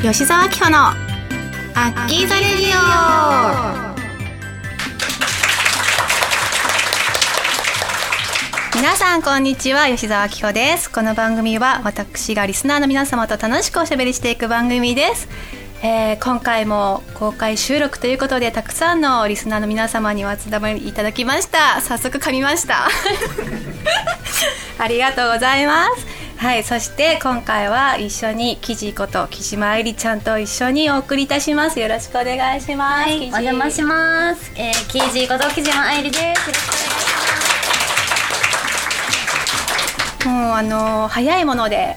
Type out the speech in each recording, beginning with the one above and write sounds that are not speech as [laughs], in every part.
吉澤明穂のアッキーザレディオ。皆さんこんにちは吉澤明穂です。この番組は私がリスナーの皆様と楽しくおしゃべりしていく番組です。えー、今回も公開収録ということでたくさんのリスナーの皆様にお集まりいただきました。早速噛みました。[laughs] ありがとうございます。はいそして今回は一緒にキジこと木島愛理ちゃんと一緒にお送りいたします。よろしくお願いします、はい、お邪魔します、えー、キジこと木島愛理ですよろしくお願いします。もうあのー、早いもので、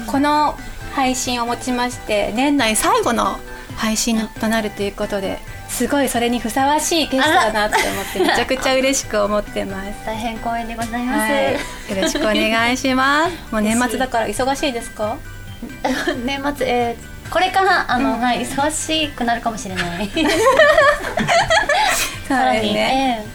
うん、この配信をもちまして年内最後の配信となるということですごいそれにふさわしいゲストだなって思ってめちゃくちゃ嬉しく思ってます。大変光栄でございます、はい、よろしくお願いします。もう年末だから忙しいですか？年末えー、これからあの、うん、はい忙しくなるかもしれない。[laughs] そうですね、え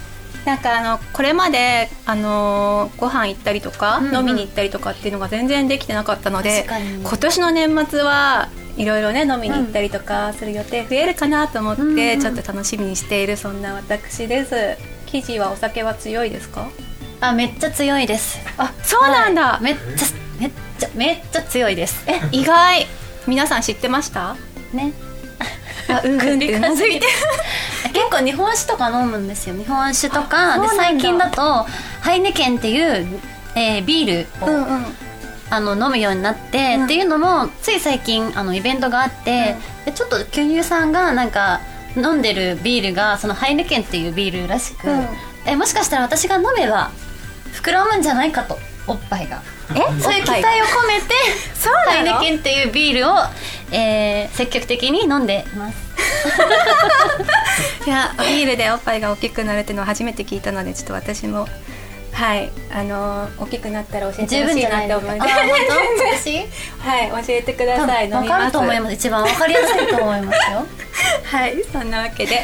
ー。なんかあのこれまであのご飯行ったりとか、うんうん、飲みに行ったりとかっていうのが全然できてなかったので今年の年末はいろいろね飲みに行ったりとかする予定増えるかなと思って、ちょっと楽しみにしているそんな私です。生地はお酒は強いですか？あめっちゃ強いです。あそうなんだ、はい、めっちゃめっちゃめっちゃ強いです。え意外。皆さん知ってました？ね。あうん。うんってうなずいて結構日本酒とか飲むんですよ。日本酒とか。で最近だとハイネケンっていう、えー、ビールを、うんうんあの飲むようになって、うん、っていうのもつい最近あのイベントがあって、うん、でちょっと巨乳さんがなんか飲んでるビールがそのハイネケンっていうビールらしく、うん、えもしかしたら私が飲めば膨らむんじゃないかとおっぱいが。え？そういう期待を込めてハイネケンっていうビールを、えー、積極的に飲んでいます。[laughs] いやビールでおっぱいが大きくなるっていうのを初めて聞いたのでちょっと私もはいあのー、大ききくなったら教えてほしいなって思います。[laughs] はい教えてください。飲みます。と思います。一番わかりやすいと思いますよ。[laughs] はいそんなわけで。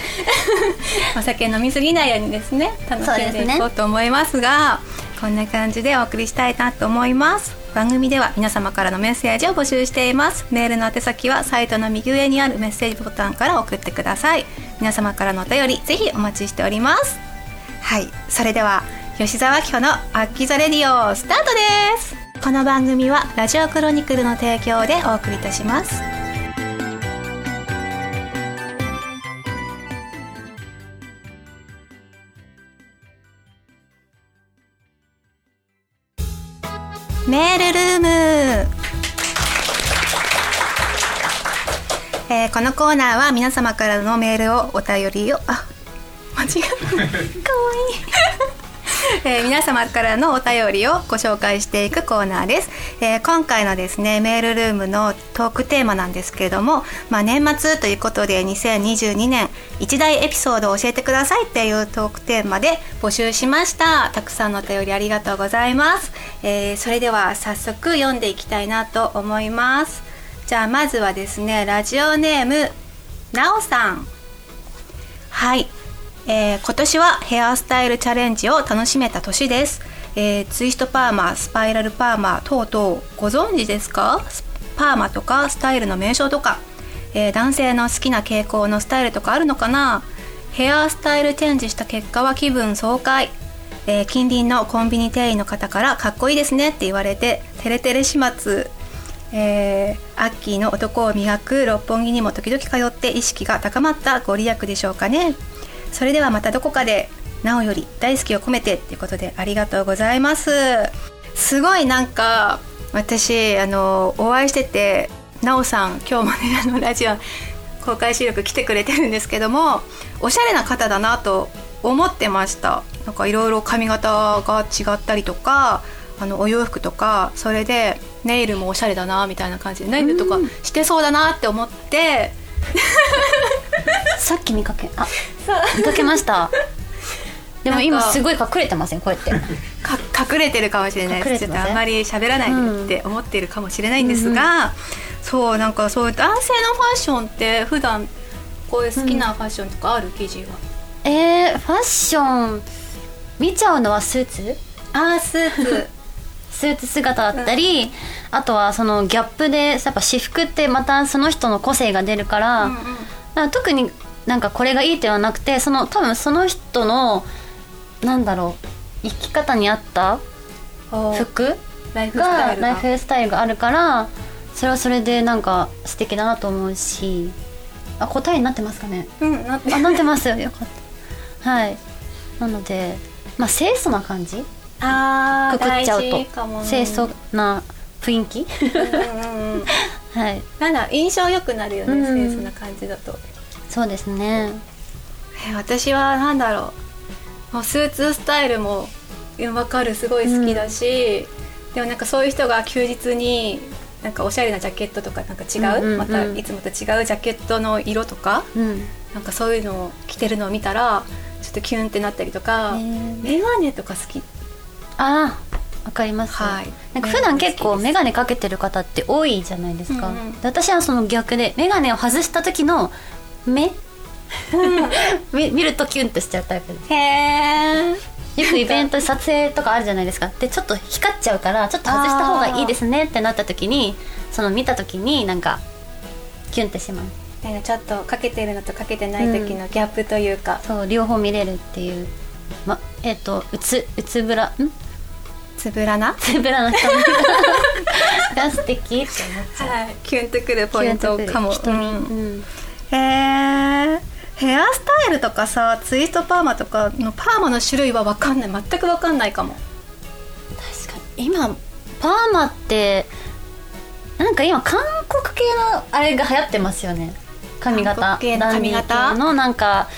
[laughs] お酒飲みすぎないようにですね楽しんでいこうと思いますがこんな感じでお送りしたいなと思います。番組では皆様からのメッセージを募集しています。メールの宛先はサイトの右上にあるメッセージボタンから送ってください。皆様からのお便りぜひお待ちしております。はいそれでは吉澤明穂の「アッキザレディオ」スタートです。この番組はラジオクロニクルの提供でお送りいたします。メールルーム。えー、このコーナーは皆様からのメールをお便りをあ間違えた。[laughs] かわいいえー、皆様からのお便りをご紹介していくコーナーです、えー、今回のですねメールルームのトークテーマなんですけれども、まあ、年末ということで2022年一大エピソードを教えてくださいっていうトークテーマで募集しました。たくさんのお便りありがとうございます、えー、それでは早速読んでいきたいなと思います。じゃあまずはですねラジオネームなおさん。はい。えー、今年はヘアスタイルチャレンジを楽しめた年です、えー、ツイストパーマスパイラルパーマ等々ご存知ですか？パーマとかスタイルの名称とか、えー、男性の好きな傾向のスタイルとかあるのかな？ヘアスタイルチェンジした結果は気分爽快、え近隣のコンビニ店員の方からかっこいいですね。って言われてテレテレ始末。えー、アッキーの男を磨く六本木にも時々通って意識が高まったご利益でしょうかね。それではまたどこかでなおより大好きを込めてっていうことでありがとうございます。すごいなんか私あのお会いしててなおさん今日もねあのラジオ公開収録来てくれてるんですけどもおしゃれな方だなと思ってました。なんかいろいろ髪型が違ったりとかあのお洋服とかそれでネイルもおしゃれだなみたいな感じでネイルとかしてそうだなって思って [laughs] さっき見かけあ見かけました。でも今すごい隠れてませんこうやって。隠れてるかもしれないです。ちょっとあんまり喋らないでって思ってるかもしれないんですが、うん、そうなんかそういう男性のファッションって普段こういう好きなファッションとかある？記事は、えー、ファッション見ちゃうのはスーツ？ああスーツ。[laughs] スーツ姿だったり、あとはそのギャップでやっぱ私服ってまたその人の個性が出るから,、うんうんだから特になんかこれがいいってはなくてその多分その人のなんだろう生き方に合ったお服ライフスタが。ライフスタイルがあるからそれはそれでなんか素敵だなと思うしあ答えになってますかね？うんなってあなってますよ。よかった。はい。なのでまあ清楚な感じ？あくくっちゃうと。清楚な雰囲気？[laughs] はい。なんだ印象良くなるよね、うん。清楚な感じだと。そうですね。え私はなんだろう。もうスーツスタイルも分かるすごい好きだし、でもなんかそういう人が休日になんかおしゃれなジャケットとかなんか違う,、うんうんうん。またいつもと違うジャケットの色とか？うん。なんかそういうのを着てるのを見たらちょっとキュンってなったりとか、へー。メガネとか好き？ああわかります、はい。なんか普段結構眼鏡かけてる方って多いじゃないですか、うんうん。で私はその逆で眼鏡を外した時の目？[laughs] 見見るとキュンとしちゃうタイプです。へえよくイベントで撮影とかあるじゃないですか。でちょっと光っちゃうからちょっと外した方がいいですねってなった時にその見た時になんかキュンってしますなんかちょっとかけてるのとかけてない時のギャップというか、そう両方見れるっていう。まえっ、とうつうつぶらん？つぶらな、つぶらな人が [laughs] 素敵って思っちゃう。はい、キュンとくるポイントかも。瞳、うんうん。へえヘアスタイルとかさツイストパーマとかのパーマの種類は分かんない。全く分かんないかも。確かに。今パーマってなんか今韓国系のあれが流行ってますよね。髪型。韓国系の髪型？のなんか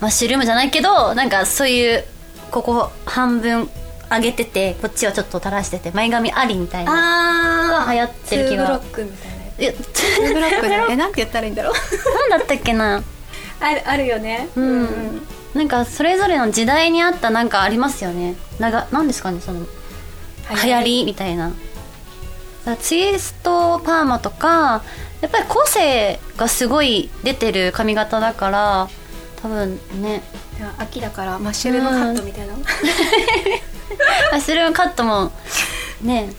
マッシュルームじゃないけどなんかそういうここ半分上げててこっちはちょっと垂らしてて前髪ありみたいなあが流行ってる気が。ブロックみたいな。やえつツーブロックだえなんて言ったらいいんだろう。なんだったっけな。あるあるよね。うん。なんかそれぞれの時代に合ったなんかありますよね。なんかなんですかねその流行り？みたいな。ツイストパーマとかやっぱり個性がすごい出てる髪型だから多分ね。いや秋だからマッシュルームカットみたいな、マッシュルームカットもね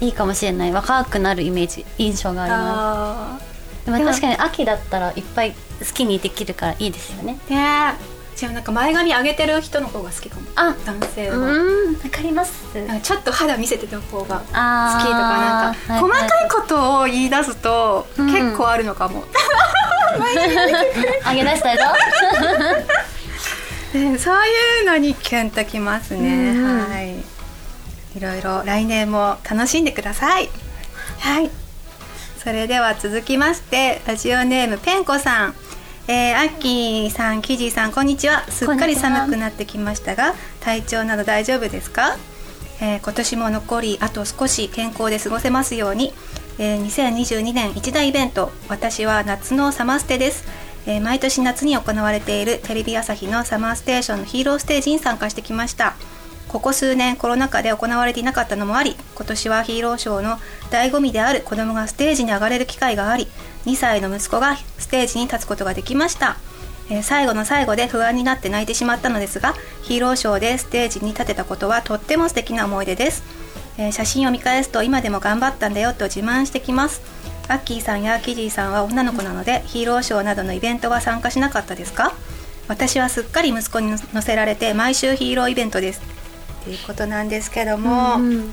いいかもしれない。若くなるイメージ印象がありまあすでも確かに秋だったらいっぱい好きにできるからいいですよね。ーねえ。じゃあなんか前髪上げてる人の方が好きかも。あ男性うは、んわかります。なんかちょっと肌見せてた方が好きとかなんか、はいはい。細かいことを言い出すと、うん。結構あるのかも、[laughs] あげ出したよ [laughs] ねそういうのにキュンときますね、うん。うんはい。いろいろ来年も楽しんでください。はい。それでは続きましてラジオネームペンコさん。えー、アッキーさん、キジさん、こんにちは。すっかり寒くなってきましたが、体調など大丈夫ですか、えー今年も残りあと少し健康で過ごせますように、えー2022年一大イベント。私は夏のサマーステです、えー毎年夏に行われているテレビ朝日のサマーステーションのヒーローステージに参加してきました。ここ数年コロナ禍で行われていなかったのもあり今年はヒーローショーの醍醐味である子供がステージに上がれる機会があり2歳の息子がステージに立つことができました。え最後の最後で不安になって泣いてしまったのですがヒーローショーでステージに立てたことはとっても素敵な思い出です、えー写真を見返すと今でも頑張ったんだよと自慢してきます。アッキーさんやキジーさんは女の子なのでヒーローショーなどのイベントは参加しなかったですか？私はすっかり息子に乗せられて毎週ヒーローイベントです。っていうことなんですけども、うん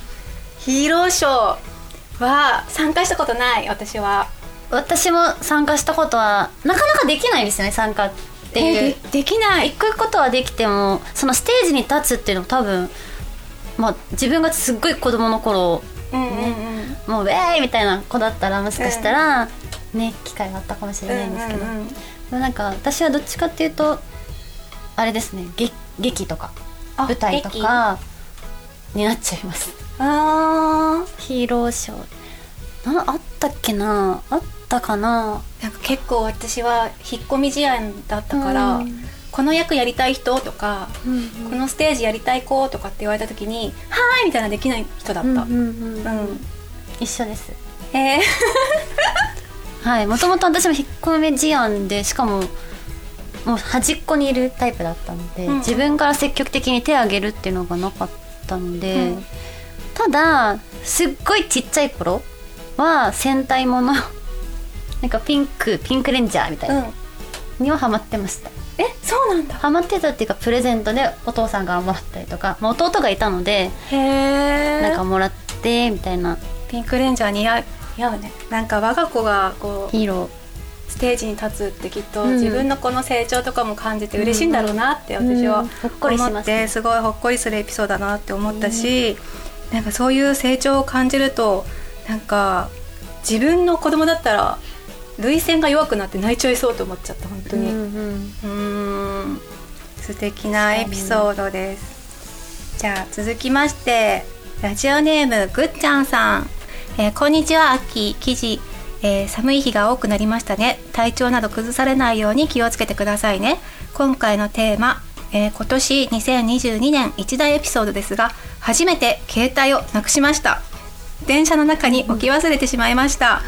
ヒーローショーは参加したことない？私は。私も参加したことはなかなかできないですよね参加っていう、えーでできない。行くことはできてもそのステージに立つっていうのも多分まあ自分がすっごい子供の頃もうウェーイみたいな子だったらもしかしたら、ね機会があったかもしれないんですけど、でもなんか私はどっちかっていうとあれですね劇劇とかあ舞台とかになっちゃいます。あヒーローショー。なあったっけな？あったかな？ーなんか結構私は引っ込み思案だったから、うんこの役やりたい人とか、うんこのステージやりたい子とかって言われた時に「はーい!」みたいなできない人だった、うんうんうんうん。一緒です。えー。[laughs] はいもともと私も引っ込み思案でしかももう端っこにいるタイプだったので、うんうん。自分から積極的に手を挙げるっていうのがなかったので、うん。ただすっごいちっちゃい頃は戦隊もの [laughs] なんかピンクピンクレンジャーみたいな、うん。にはハマってましたえそうなんだ。ハマってたっていうかプレゼントでお父さんからもらったりとか、まあ、弟がいたのでへえなんかもらってみたいな。ピンクレンジャー似合う似合うね。なんか我が子がこうヒーロー。ステージに立つってきっと、うん。自分の子の成長とかも感じて嬉しいんだろうなってうん私は思ってすごいほっこりするエピソードだなって思ったし、なんかそういう成長を感じるとなんか自分の子供だったら涙腺が弱くなって泣いちゃいそうと思っちゃった本当に。うん素敵なエピソードです。じゃあ続きましてラジオネームぐっちゃんさん、えーこんにちはアッキー。記事、えー寒い日が多くなりましたね。体調など崩されないように気をつけてくださいね。今回のテーマ、えー今年2022年一大エピソードですが初めて携帯をなくしました。電車の中に置き忘れてしまいました、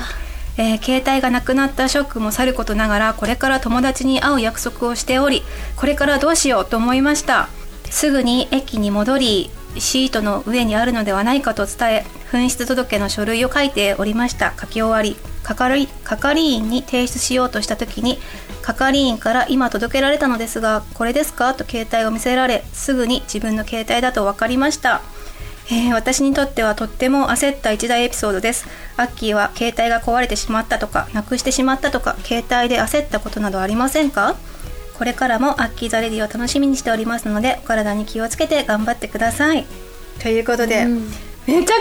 えー携帯がなくなったショックもさることながらこれから友達に会う約束をしておりこれからどうしようと思いました。すぐに駅に戻りシートの上にあるのではないかと伝え紛失届の書類を書いておりました。書き終わり。係係員に提出しようとした時に係員から今届けられたのですがこれですか？と携帯を見せられすぐに自分の携帯だと分かりました。えー私にとってはとっても焦った一大エピソードです。アッキーは携帯が壊れてしまったとかなくしてしまったとか携帯で焦ったことなどありませんか？これからもアッキーザレディを楽しみにしておりますのでお体に気をつけて頑張ってください。ということで、うん。めちゃくちゃ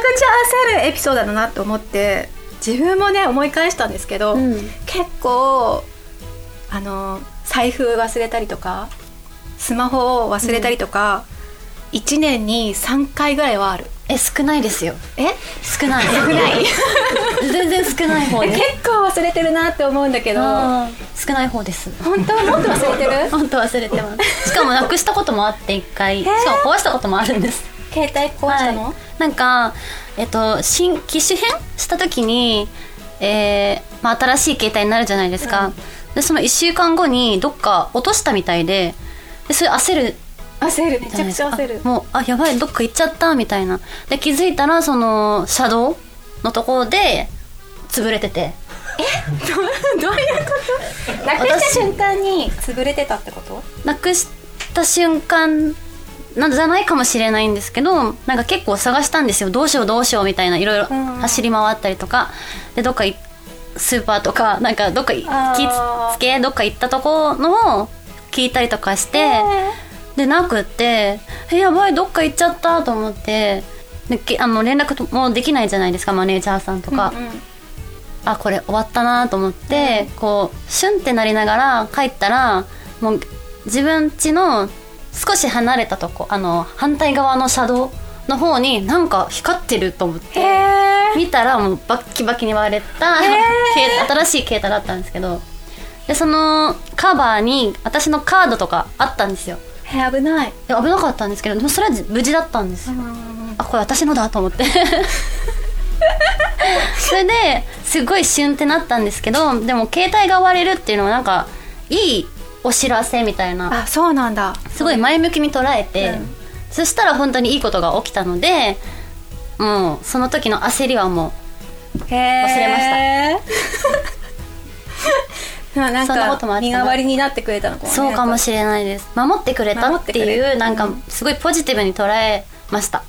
焦るエピソードだなと思って自分もね思い返したんですけど、うん。結構あの財布忘れたりとかスマホを忘れたりとか、1年に3回ぐらいはある。え少ないですよ。え？少ない。少ない。[laughs] 全然少ない方です。結構忘れてるなって思うんだけど。少ない方です。本当？はもっと忘れてる？[laughs] 本当忘れてます。しかもなくしたこともあって一回。しかも壊したこともあるんです。携帯壊したの、はい。なんかえっと新機種変した時にえーまあ、新しい携帯になるじゃないですか、でその1週間後にどっか落としたみたいででそれ焦る焦る。めちゃくちゃ焦る。あもうあやばいどっか行っちゃったみたいな。で気づいたらその車道のところで潰れてて。[laughs] どういうこと？なくした瞬間に潰れてたってこと？なくした瞬間なんじゃないかもしれないんですけどなんか結構探したんですよ。どうしようどうしようみたいないろいろうん。走り回ったりとか。でどっかいスーパーとかなんかどっかい気つけどっか行ったとこのを聞いたりとかしてでなくってえやばいどっか行っちゃったと思ってでけあの連絡もできないじゃないですかマネージャーさんとか、うんうん。あこれ終わったなと思って、こうシュンってなりながら帰ったらもう自分家の少し離れたとこあの反対側の車道の方になんか光ってると思って見たらもうバッキバキに割れた、新しい携帯だったんですけど。でそのカバーに私のカードとかあったんですよ。えー危ない。で危なかったんですけどでもそれは無事だったんですよ。あこれ私のだと思って。[laughs] それですごいシュンってなったんですけどでも携帯が割れるっていうのはなんかいいお知らせみたいな。あそうなんだ。すごい前向きに捉えて、うん。そしたら本当にいいことが起きたのでもうその時の焦りはもへえ忘れましたなんそんなこか身代わりになってくれたのかもねうそうかもしれないです。守ってくれたっていうなんかすごいポジティブに捉えました、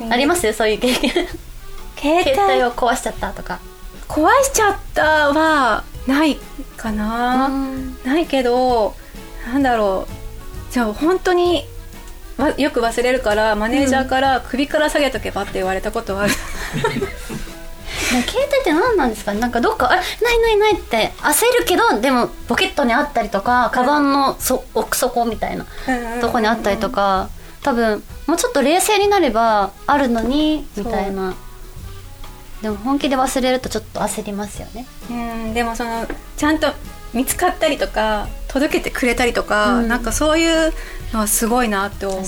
う [laughs] んあります？そういう経験。携携帯帯を壊しちゃったとか。壊しちゃったはないかな、ないけどなんだろう。じゃあ本当にわよく忘れるからマネージャーから首から下げとけばって言われたことはある、も [laughs] う携帯って何なんですか？ねなんかどっかあれないないないって焦るけどでもポケットにあったりとかカバンのそ奥底みたいなとこにあったりとか多分もうちょっと冷静になればあるのにみたいな。でも本気で忘れるとちょっと焦りますよね。うんでもそのちゃんと見つかったりとか届けてくれたりとか、うん。なんかそういうのはすごいなって思う。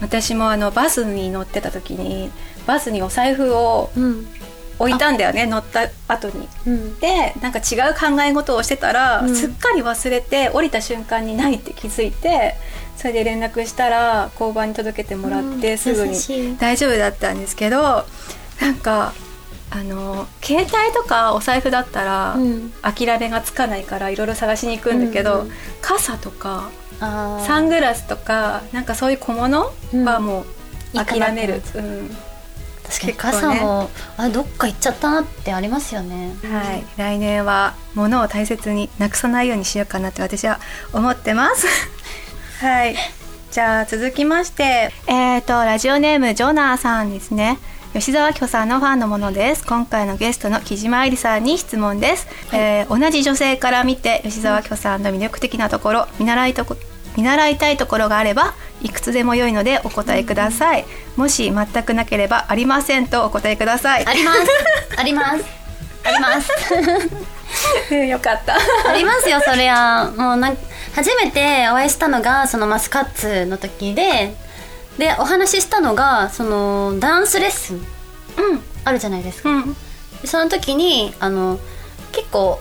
私もあのバスに乗ってた時にバスにお財布をうん置いたんだよね乗った後に。うん。でなんか違う考え事をしてたら、うん。すっかり忘れて降りた瞬間にないって気づいてそれで連絡したら交番に届けてもらって、うん。すぐに。大丈夫だったんですけどなんかあの携帯とかお財布だったら、うん。諦めがつかないからいろいろ探しに行くんだけど、うんうん傘とかサングラスとかなんかそういう小物はもう諦める、うん確かに傘も、あどっか行っちゃったなってありますよねはい、来年は物を大切になくさないようにしようかなって私は思ってます。[laughs] はい。じゃあ続きまして、えっ、とラジオネームジョナーさんですね。吉沢巨さんのファンのものです。今回のゲストの木島愛理さんに質問です。えー同じ女性から見て吉沢巨さんの魅力的なところ、見習いとこ見習いたいところがあればいくつでも良いのでお答えください。もし全くなければありませんとお答えください。あります [laughs] ありますありますよかった。ありますよそりゃもうなん初めてお会いしたのがそのマスカッツの時ででお話ししたのがそのダンスレッスンうん。あるじゃないですか、うん。でその時にあの結構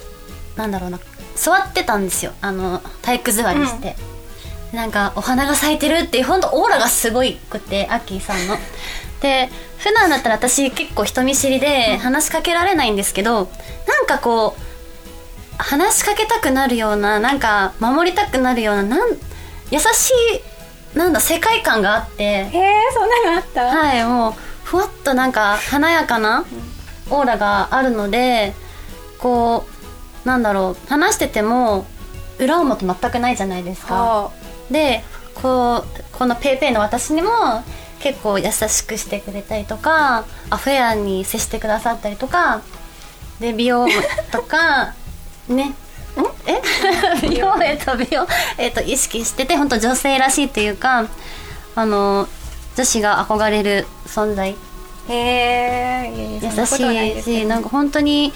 なんだろうな座ってたんですよあの体育座りして、なんかお花が咲いてるっていう本当オーラがすごいくてアッキーさんの。で普段だったら私結構人見知りで話しかけられないんですけどなんかこう話しかけたくなるようななんか守りたくなるようななん優しいなんだ世界観があってへえ、そんなのあった？はいもうふわっとなんか華やかなオーラがあるのでこうなんだろう話してても裏表全くないじゃないですか。はでこうこの PayPay の私にも結構優しくしてくれたりとかあフェアに接してくださったりとかで美容とか [laughs] ね。え？[laughs] 美容えっと美容えっと意識してて本当女性らしいというかあの女子が憧れる存在。あへえ、優しいしなんか本当に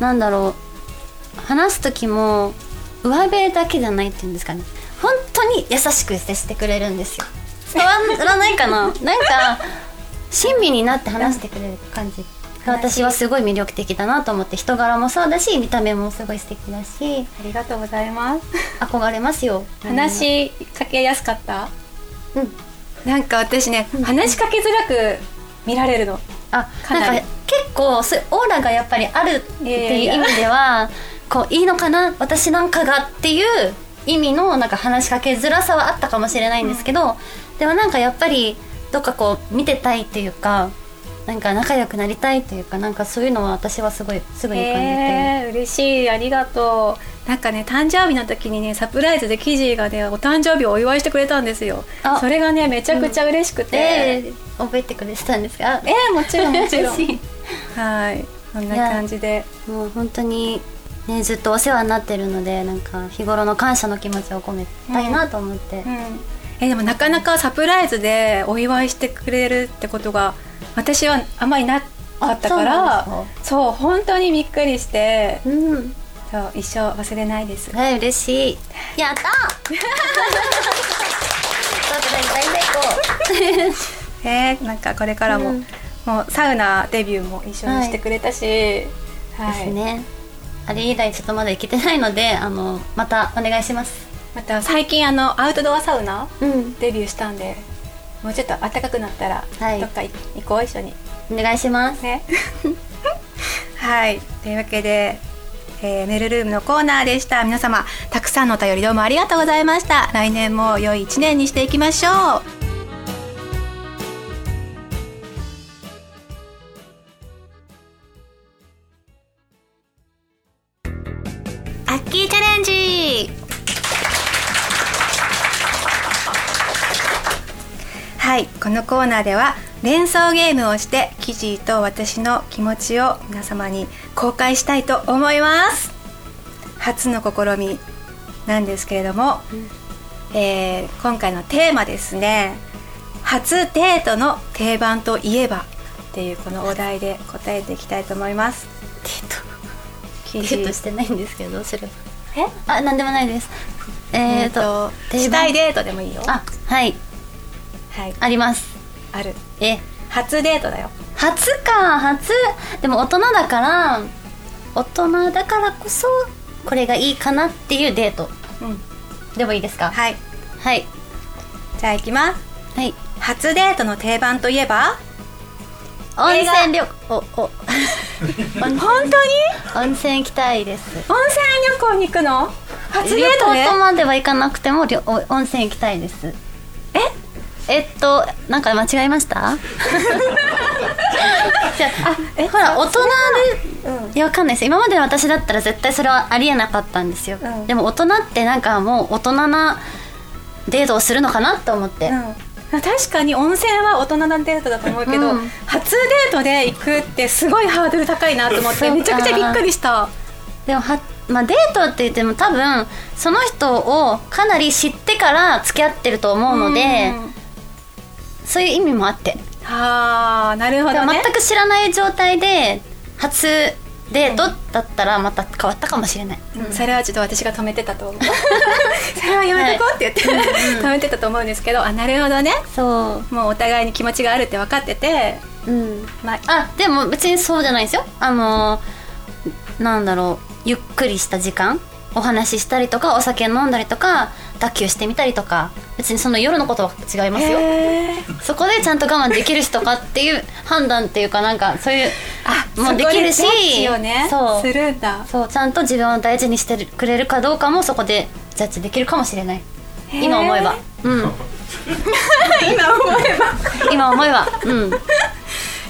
なんだろう話す時も上辺だけじゃないっていうんですかね。本当に優しく接してくれるんですよ。伝わらないかな？なんか親身になって話してくれる感じ。が私はすごい魅力的だなと思って人柄もそうだし見た目もすごい素敵だし。ありがとうございます。憧れますよ。話しかけやすかった？うん。なんか私ね、話しかけづらく見られるの。あかなり。なんか結構オーラがやっぱりあるっていう意味ではこういいのかな？私なんかがっていう意味のなんか話しかけづらさはあったかもしれないんですけど、でもなんかやっぱりどっかこう見てたいっていうかなんか仲良くなりたいっていうかなんかそういうのは私はすごいすぐに感じて、へえ、嬉しい、ありがとう。なんかね、誕生日の時にね、サプライズでキジがね、お誕生日をお祝いしてくれたんですよあ。それがね、めちゃくちゃ嬉しくて。で覚えてくれてたんですか？えーもちろんもちろん。[laughs] はい、そんな感じで。もう本当にねずっとお世話になってるのでなんか日頃の感謝の気持ちを込めたいなと思って、うん、えでもなかなかサプライズでお祝いしてくれるってことが私はあんまりなかったかあらそう本当にびっくりしてうん。そう一生忘れないです。はい嬉しい。やった！[laughs] えー、なんかこれからも、うん。もうサウナデビューも一緒にしてくれたし、はい。ですねあれ以来ちょっとまだ行けてないのであのまたお願いします。また最近あのアウトドアサウナうん。デビューしたんでもうちょっと暖かくなったら、はい。どっか行こう一緒に。お願いします。ね。[laughs] はい。というわけで、えーメールルームのコーナーでした。皆様たくさんのお便りどうもありがとうございました。来年も良い一年にしていきましょうコーナーでは連想ゲームをして記事と私の気持ちを皆様に公開したいと思います。初の試みなんですけれども、えー今回のテーマですね。初デートの定番といえばっていうこのお題で答えていきたいと思います。記デートしてないんですけどどうすればえ？あなんでもないです。えーと定番。したいデートでもいいよ。あはい。はい。ありますある。え？初デートだよ。初か。初。でも大人だから大人だからこそこれがいいかなっていうデート。うん。でもいいですか？はい。はい。じゃあ行きます。はい。初デートの定番といえば？温泉旅おお。[laughs] 本当に？温泉行きたいです。温泉旅行に行くの？初デ旅ートで？行とまでは行かなくてもりょお温泉行きたいです。え？えっとなんか間違えました？[laughs] じゃあえほら大人うん。でいやわかんないです。今までの私だったら絶対それはありえなかったんですよ、うん。でも大人ってなんかもう大人なデートをするのかなと思って、うん。確かに温泉は大人なデートだと思うけど、うん。初デートで行くってすごいハードル高いなと思ってめちゃくちゃびっくりした。でもは、まあ、デートって言っても多分その人をかなり知ってから付き合ってると思うので、うんそういう意味もあって。はあなるほでどね。も全く知らない状態で初デートだったらまた変わったかもしれない、うん。それはちょっと私が止めてたと思う。[laughs] それはやめとこうって言って、止めてたと思うんですけどあなるほどね。そもうお互いに気持ちがあるって分かってて。ううん。まああでも別にそうじゃないですよ。あのなんだろう。ゆっくりした時間。お話ししたりとかお酒飲んだりとか卓球してみたりとか別にその夜のことは違いますよ。そこでちゃんと我慢できる人かっていう [laughs] 判断っていうかなんかそういうあもうできるしそう。するんだ。そうちゃんと自分を大事にしてくれるかどうかもそこでジャッジできるかもしれない。ー。今思えば。うん。[laughs] 今思えば。今思えば。うん。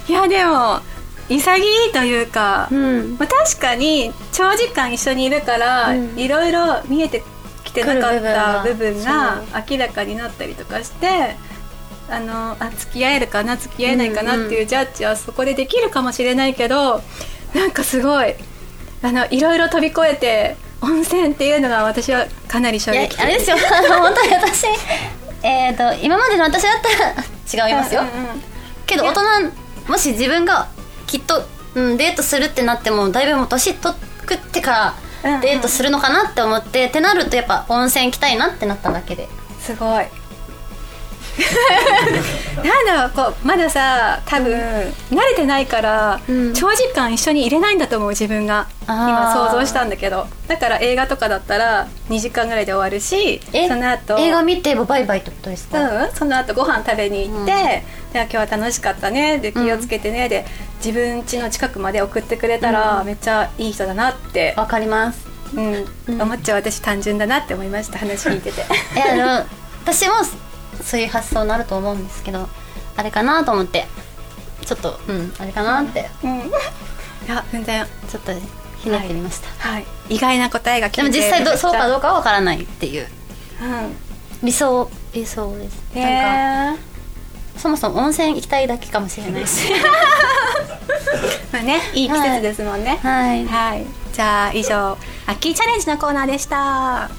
いやでも潔いというか、うん。まあ、確かに長時間一緒にいるから、うん。いろいろ見えてきてなかった部分分がが明らかになったりとかしてあのあ付き合えるかな付き合えないかなっていうジャッジはそこでできるかもしれないけどなんかすごいあのいろいろ飛び越えて温泉っていうのが私はかなり衝撃あれですよ。[laughs] 本当に私えっ、と今までの私だったら違いますよ、うんうんうん。けど大人もし自分がきっと、うん、デートするってなってもだいぶもう年取ってからデートするのかなって思って、ってなるとやっぱ温泉行きたいなってなっただけで。すごい [laughs] なんだろうこうまださ多分慣れてないから、うん。長時間一緒にいれないんだと思う自分が。今想像したんだけど。だから映画とかだったら2時間ぐらいで終わるしえその後映画見てバイバイってことですか、うん、その後ご飯食べに行って、うん。では今日は楽しかったねで気をつけてね、で自分家の近くまで送ってくれたら、うん。めっちゃいい人だなって、わかります。うん。うん。思っちゃう。私単純だなって思いました話聞いてて。[laughs] いやでも [laughs] 私もそういう発想になると思うんですけどあれかなと思って。ちょっとうんあれかなって。うん。[laughs] いや全然ちょっとひねってみました、はい。意外な答えがでも実際どそうかどううかはわからないっていう。うん。理想理想です。へなんかえそもそも温泉行きたいだけかもしれないし [laughs] まあねいい季節ですもんね。はい。はい、じゃあ以上アッキーチャレンジのコーナーでした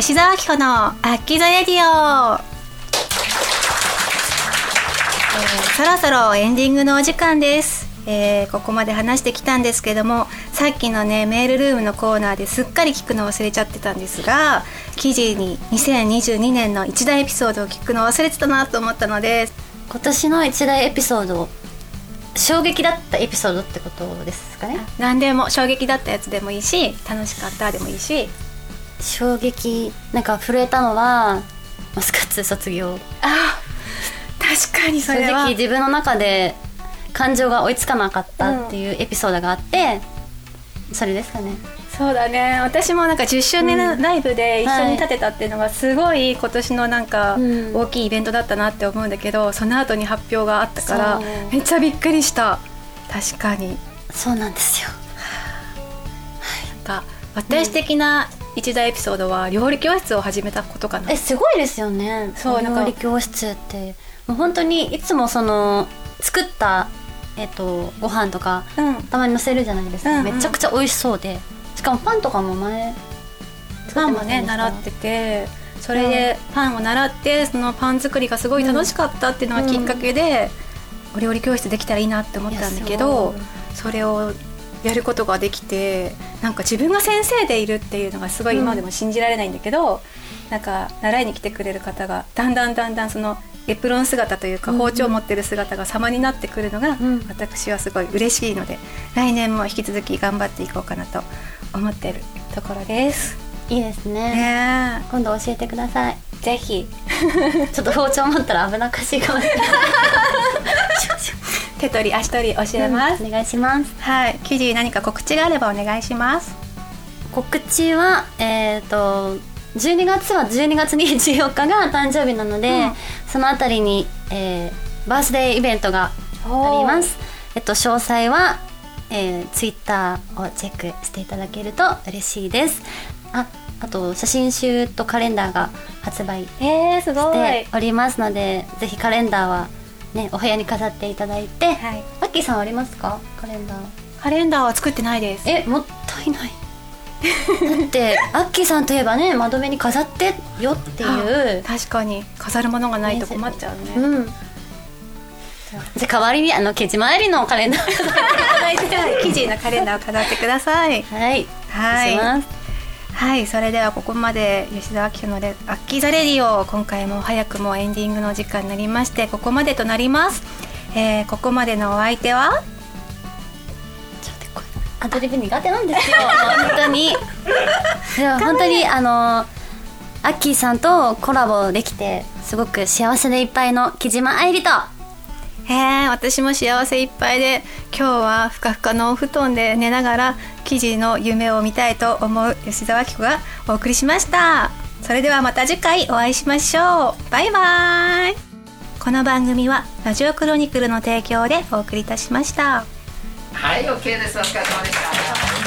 吉澤明子のアッキーザレディオ、えーそろそろエンディングのお時間です、えーここまで話してきたんですけどもさっきのねメールルームのコーナーですっかり聞くの忘れちゃってたんですが記事に2022年の一大エピソードを聞くの忘れてたなと思ったので今年の一大エピソード衝撃だったエピソードってことですかね？何でも衝撃だったやつでもいいし楽しかったでもいいし衝撃なんか震えたのはマスカッツ卒業。あ確かにそ正れは。直自分の中で感情が追いつかなかったっていうエピソードがあって、それですかね。そうだね。私もなんか10周年ライブで一緒に立てたっていうのがすごい今年のなんかうん。大きいイベントだったなって思うんだけどその後に発表があったからめっちゃびっくりした。確かに。そうなんですよ。なんか私的な一大エピソードは料理教室を始めたことかな。えすごいですよね。そう料理教室ってもう本当にいつもその作ったえっとご飯とかうん。たまに載せるじゃないですか、うんうん。めちゃくちゃ美味しそうで。しかもパンとかも前作ってませんでしたママね習っててそれでパンを習ってそのパン作りがすごい楽しかったっていうのがきっかけで、お料理教室できたらいいなって思ったんだけどそれをやることができてなんか自分が先生でいるっていうのがすごい今でも信じられないんだけど、うん、なんか習いに来てくれる方がだんだんだんだんそのエプロン姿というか包丁を持ってる姿が様になってくるのが、私はすごい嬉しいので来年も引き続き頑張っていこうかなと思ってるところです。いいですね。ね今度教えてください。ぜひ。[laughs] ちょっと包丁持ったら危なっかしいかもしれない。[laughs] 手取り足取り教えます、うん、お願いします。はい。記事何か告知があればお願いします。告知はえっ、ー、と12月は12月24日が誕生日なので、うん、そのあたりに、えー、バースデーイベントがあります。えっと詳細は、えー、ツイッターをチェックしていただけると嬉しいです。ああと写真集とカレンダーが発売しておりますので、ぜひカレンダーはねお部屋に飾っていただいて、はい、アッキーさんありますか？カレンダー。カレンダーは作ってないです。えもったいない。だって [laughs] アッキーさんといえばね窓辺に飾ってよっていう。確かに。飾るものがないと困っちゃうね、うん、じゃあ代わりにあのケチ回りのカレンダーを飾っていただいて。[laughs] 生地のカレンダーを飾ってください。はい。はいはいそれではここまで吉田明のレアッキーザレディオ今回も早くもエンディングの時間になりましてここまでとなります、えー、ここまでのお相手は？ちょっとアドリブ苦手なんですよ。[laughs] 本当に。本当にあのアッキーさんとコラボできてすごく幸せでいっぱいの木島愛理とへえ私も幸せいっぱいで今日はふかふかのお布団で寝ながら記事の夢を見たいと思う吉澤明子がお送りしました。それではまた次回お会いしましょう。バイバイ。この番組はラジオクロニクルの提供でお送りいたしました。はい OK です。お疲れ様でした